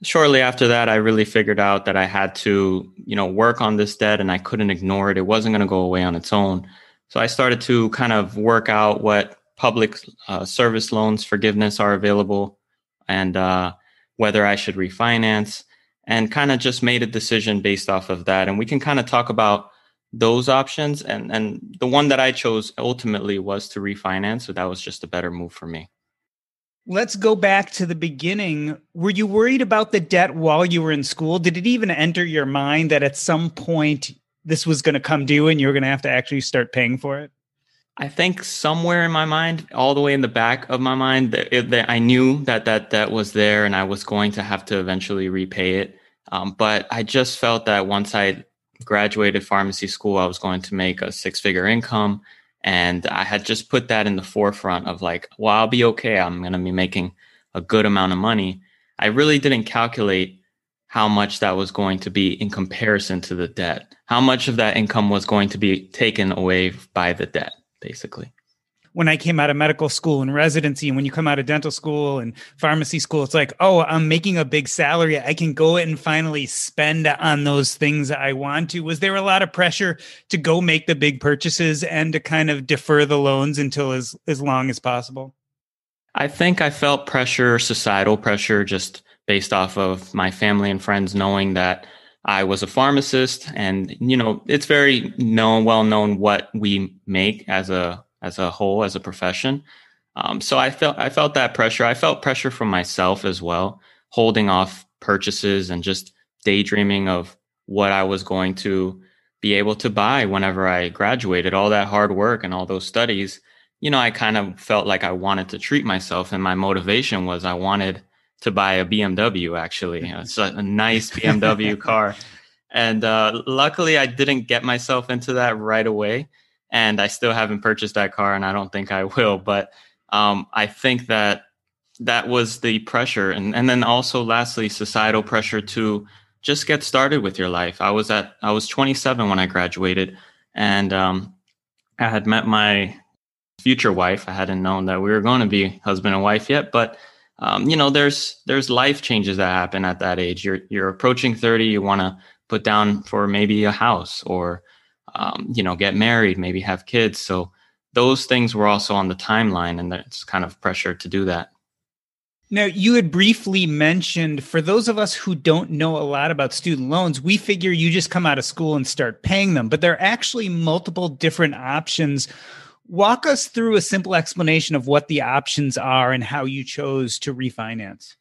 Shortly after that, I really figured out that I had to, you know, work on this debt and I couldn't ignore it. It wasn't going to go away on its own. So I started to kind of work out what public uh, service loans forgiveness are available and uh, whether I should refinance. and kind of just made a decision based off of that. And we can kind of talk about those options. And, and the one that I chose ultimately was to refinance. So that was just a better move for me. Let's go back to the beginning. Were you worried about the debt while you were in school? Did it even enter your mind that at some point this was going to come due and you were going to have to actually start paying for it? I think somewhere in my mind, all the way in the back of my mind, that, that I knew that that that was there, and I was going to have to eventually repay it. Um, but I just felt that once I graduated pharmacy school, I was going to make a six-figure income, and I had just put that in the forefront of like, well, I'll be okay. I'm going to be making a good amount of money. I really didn't calculate how much that was going to be in comparison to the debt. How much of that income was going to be taken away by the debt basically when I came out of medical school and residency, and when you come out of dental school and pharmacy school, it's like, oh, I'm making a big salary. I can go and finally spend on those things I want to. Was there a lot of pressure to go make the big purchases and to kind of defer the loans until as, as long as possible? I think I felt pressure, societal pressure, just based off of my family and friends knowing that I was a pharmacist, and you know, it's very known, well known what we make as a as a whole as a profession. Um, so I felt I felt that pressure. I felt pressure from myself as well, holding off purchases and just daydreaming of what I was going to be able to buy whenever I graduated. All that hard work and all those studies, you know, I kind of felt like I wanted to treat myself, and my motivation was I wanted to buy a BMW. Actually, it's a, a nice BMW car, and uh, luckily I didn't get myself into that right away, and I still haven't purchased that car, and I don't think I will. But um, I think that that was the pressure, and and then also lastly, societal pressure to just get started with your life. I was at I was 27 when I graduated, and um, I had met my future wife. I hadn't known that we were going to be husband and wife yet, but um, you know, there's there's life changes that happen at that age. You're you're approaching 30. You want to put down for maybe a house or um, you know get married, maybe have kids. So those things were also on the timeline, and it's kind of pressure to do that. Now, you had briefly mentioned for those of us who don't know a lot about student loans, we figure you just come out of school and start paying them, but there are actually multiple different options Walk us through a simple explanation of what the options are and how you chose to refinance.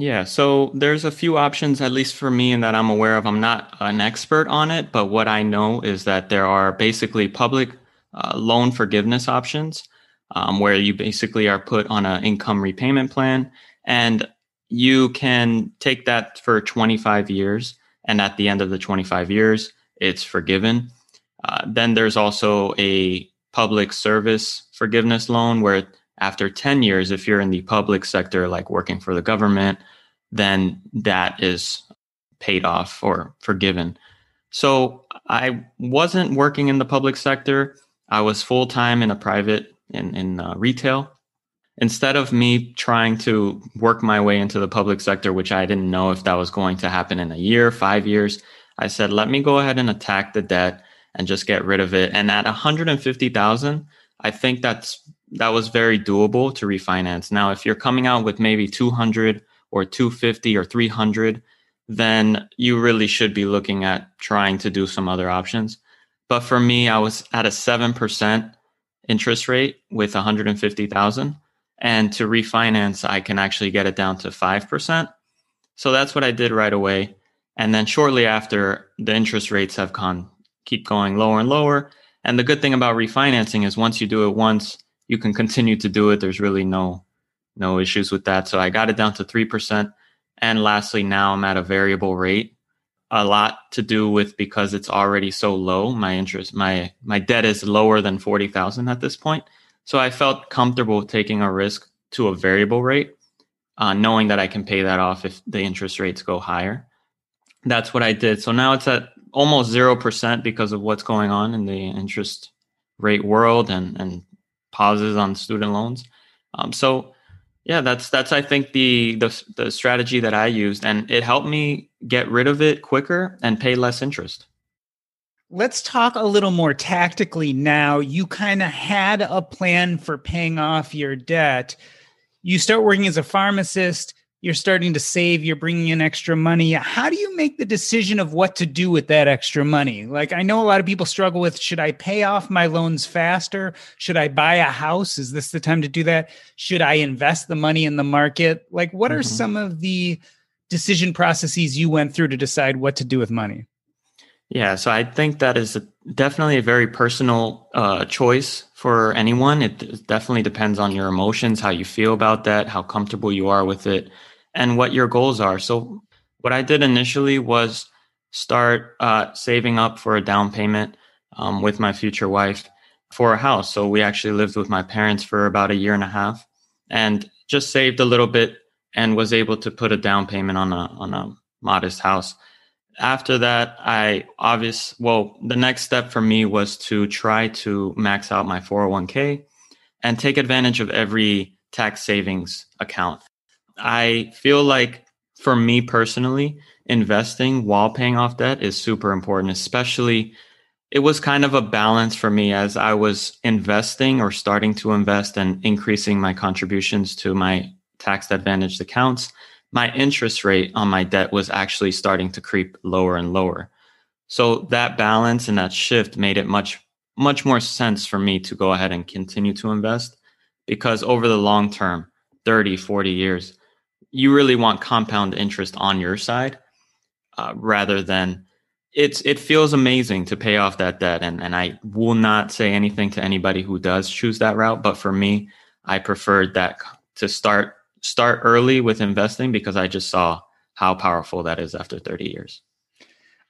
Yeah, so there's a few options, at least for me, and that I'm aware of. I'm not an expert on it, but what I know is that there are basically public uh, loan forgiveness options um, where you basically are put on an income repayment plan and you can take that for 25 years. And at the end of the 25 years, it's forgiven. Uh, then there's also a public service forgiveness loan where after 10 years if you're in the public sector like working for the government then that is paid off or forgiven. So i wasn't working in the public sector. I was full-time in a private in, in uh, retail. Instead of me trying to work my way into the public sector which i didn't know if that was going to happen in a year five years i said let me go ahead and attack the debt and just get rid of it. And at 150,000, I think that's that was very doable to refinance. Now, if you're coming out with maybe 200 or 250 or 300, then you really should be looking at trying to do some other options. But for me, I was at a 7% interest rate with 150,000 and to refinance I can actually get it down to 5%. So that's what I did right away. And then shortly after the interest rates have gone keep going lower and lower. And the good thing about refinancing is once you do it once, you can continue to do it. There's really no no issues with that. So I got it down to 3%. And lastly, now I'm at a variable rate. A lot to do with because it's already so low. My interest, my my debt is lower than 40,000 at this point. So I felt comfortable taking a risk to a variable rate, uh, knowing that I can pay that off if the interest rates go higher. That's what I did. So now it's at almost 0% because of what's going on in the interest rate world and, and pauses on student loans. Um, so yeah, that's that's I think the, the the strategy that I used, and it helped me get rid of it quicker and pay less interest. Let's talk a little more tactically now. You kind of had a plan for paying off your debt. You start working as a pharmacist you're starting to save, you're bringing in extra money. How do you make the decision of what to do with that extra money? Like, I know a lot of people struggle with should I pay off my loans faster? Should I buy a house? Is this the time to do that? Should I invest the money in the market? Like, what are mm-hmm. some of the decision processes you went through to decide what to do with money? Yeah, so I think that is a, definitely a very personal uh, choice for anyone. It definitely depends on your emotions, how you feel about that, how comfortable you are with it and what your goals are. So, what I did initially was start uh, saving up for a down payment um, with my future wife for a house. So, we actually lived with my parents for about a year and a half and just saved a little bit and was able to put a down payment on a, on a modest house. After that, I obvious well, the next step for me was to try to max out my 401k and take advantage of every tax savings account. I feel like for me personally, investing while paying off debt is super important, especially it was kind of a balance for me as I was investing or starting to invest and increasing my contributions to my tax advantaged accounts. My interest rate on my debt was actually starting to creep lower and lower. So that balance and that shift made it much, much more sense for me to go ahead and continue to invest because over the long term, 30, 40 years, you really want compound interest on your side uh, rather than it's it feels amazing to pay off that debt and and I will not say anything to anybody who does choose that route but for me I preferred that to start start early with investing because I just saw how powerful that is after 30 years.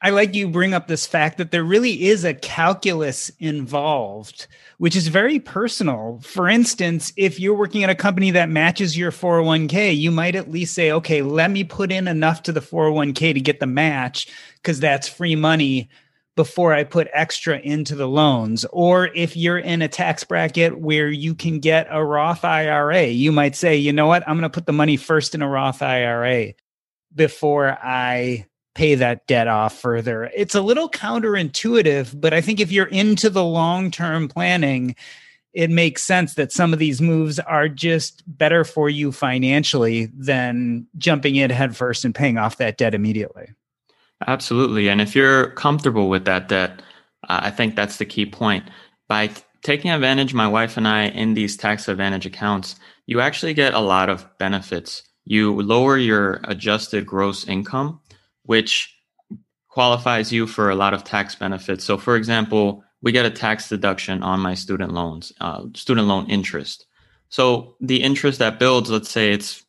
I like you bring up this fact that there really is a calculus involved, which is very personal. For instance, if you're working at a company that matches your 401k, you might at least say, okay, let me put in enough to the 401k to get the match because that's free money before I put extra into the loans. Or if you're in a tax bracket where you can get a Roth IRA, you might say, you know what, I'm going to put the money first in a Roth IRA before I pay that debt off further. It's a little counterintuitive, but I think if you're into the long term planning, it makes sense that some of these moves are just better for you financially than jumping in headfirst and paying off that debt immediately. Absolutely. And if you're comfortable with that debt, uh, I think that's the key point. By t- taking advantage, my wife and I, in these tax advantage accounts, you actually get a lot of benefits. You lower your adjusted gross income which qualifies you for a lot of tax benefits. So, for example, we get a tax deduction on my student loans, uh, student loan interest. So the interest that builds, let's say it's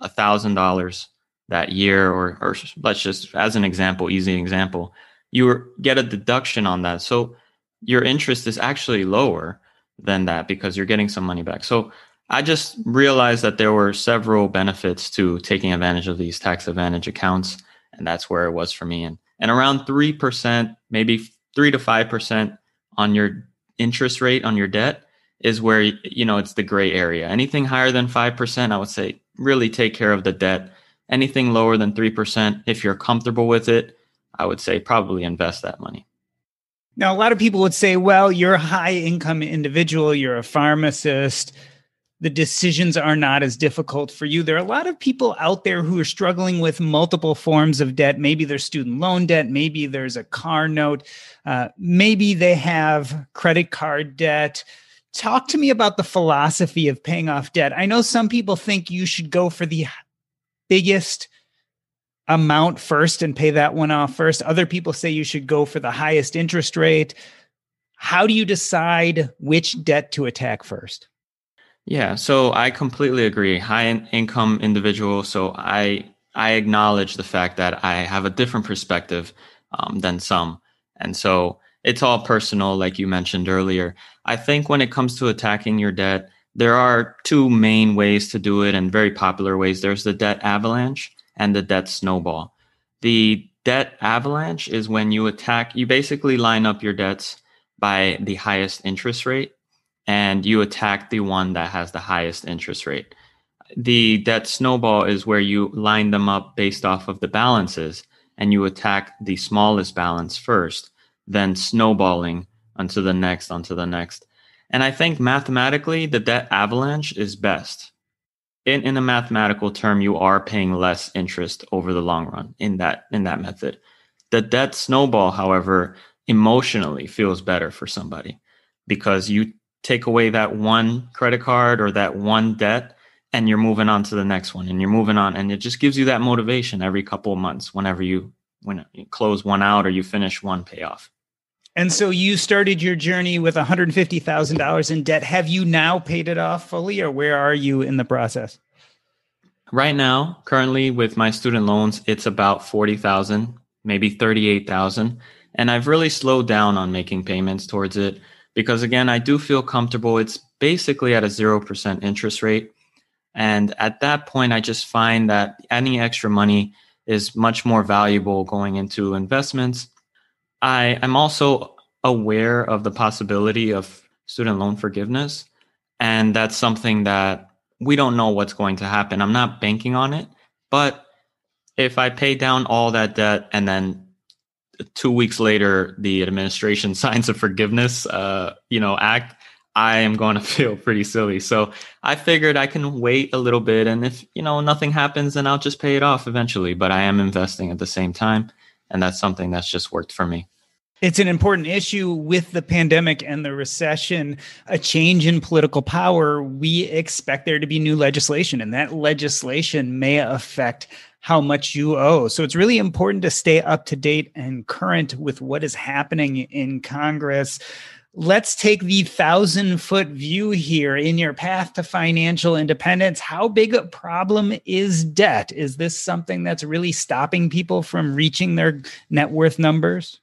a thousand dollars that year, or or let's just as an example, easy example, you get a deduction on that. So your interest is actually lower than that because you're getting some money back. So I just realized that there were several benefits to taking advantage of these tax advantage accounts and that's where it was for me. And and around three percent, maybe three to five percent on your interest rate on your debt is where you know it's the gray area. Anything higher than five percent, I would say really take care of the debt. Anything lower than three percent, if you're comfortable with it, I would say probably invest that money. Now, a lot of people would say, well, you're a high income individual, you're a pharmacist, the decisions are not as difficult for you. There are a lot of people out there who are struggling with multiple forms of debt. Maybe there's student loan debt, maybe there's a car note, uh, maybe they have credit card debt. Talk to me about the philosophy of paying off debt. I know some people think you should go for the biggest amount first and pay that one off first. Other people say you should go for the highest interest rate. How do you decide which debt to attack first? Yeah, so I completely agree. High income individual, so I I acknowledge the fact that I have a different perspective um, than some, and so it's all personal, like you mentioned earlier. I think when it comes to attacking your debt, there are two main ways to do it, and very popular ways. There's the debt avalanche and the debt snowball. The debt avalanche is when you attack. You basically line up your debts by the highest interest rate and you attack the one that has the highest interest rate. The debt snowball is where you line them up based off of the balances and you attack the smallest balance first, then snowballing onto the next, onto the next. And I think mathematically, the debt avalanche is best. in, in a mathematical term, you are paying less interest over the long run in that in that method. The debt snowball, however, emotionally feels better for somebody because you take away that one credit card or that one debt and you're moving on to the next one and you're moving on and it just gives you that motivation every couple of months whenever you when you close one out or you finish one payoff and so you started your journey with $150,000 in debt. Have you now paid it off fully or where are you in the process? Right now, currently with my student loans, it's about 40,000, maybe 38,000. And I've really slowed down on making payments towards it because again, I do feel comfortable. It's basically at a 0% interest rate. And at that point, I just find that any extra money is much more valuable going into investments I am also aware of the possibility of student loan forgiveness. And that's something that we don't know what's going to happen. I'm not banking on it. But if I pay down all that debt and then two weeks later the administration signs a forgiveness uh, you know act i am going to feel pretty silly. So i figured i can wait a little bit and if you know nothing happens then i'll just pay it off eventually. But i am investing at the same time and that's something that's just worked for me. It's an important issue with the pandemic and the recession, a change in political power. We expect there to be new legislation, and that legislation may affect how much you owe. So it's really important to stay up to date and current with what is happening in Congress. Let's take the thousand foot view here in your path to financial independence. How big a problem is debt? Is this something that's really stopping people from reaching their net worth numbers?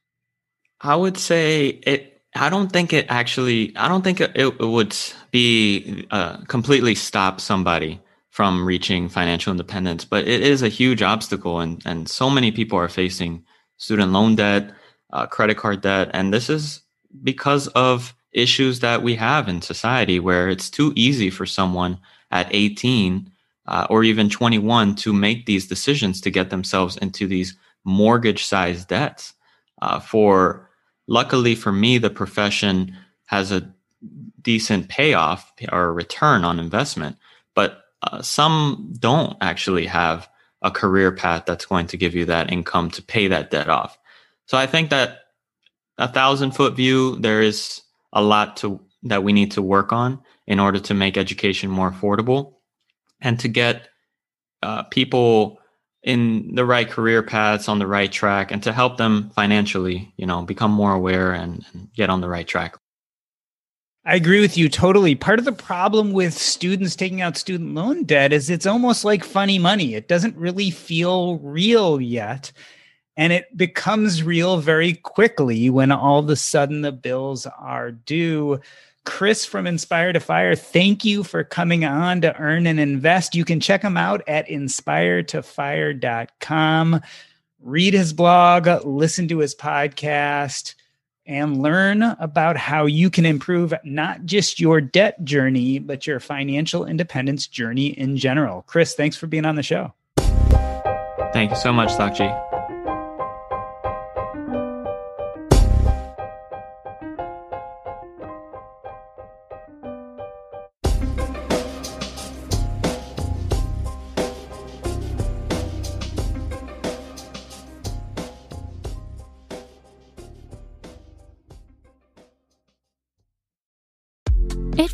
I would say it. I don't think it actually. I don't think it, it would be uh, completely stop somebody from reaching financial independence, but it is a huge obstacle, and and so many people are facing student loan debt, uh, credit card debt, and this is because of issues that we have in society where it's too easy for someone at 18 uh, or even 21 to make these decisions to get themselves into these mortgage sized debts. Uh, for luckily for me, the profession has a decent payoff or return on investment, but uh, some don't actually have a career path that's going to give you that income to pay that debt off. So I think that a thousand foot view, there is a lot to that we need to work on in order to make education more affordable and to get uh, people in the right career paths on the right track and to help them financially you know become more aware and, and, get on the right track i agree with you totally part of the problem with students taking out student loan debt is it's almost like funny money it doesn't really feel real yet and it becomes real very quickly when all of a sudden the bills are due Chris from Inspire to Fire, thank you for coming on to Earn and Invest. You can check him out at inspiretofire.com. Read his blog, listen to his podcast, and learn about how you can improve not just your debt journey, but your financial independence journey in general. Chris, thanks for being on the show. Thank you so much, Sakji.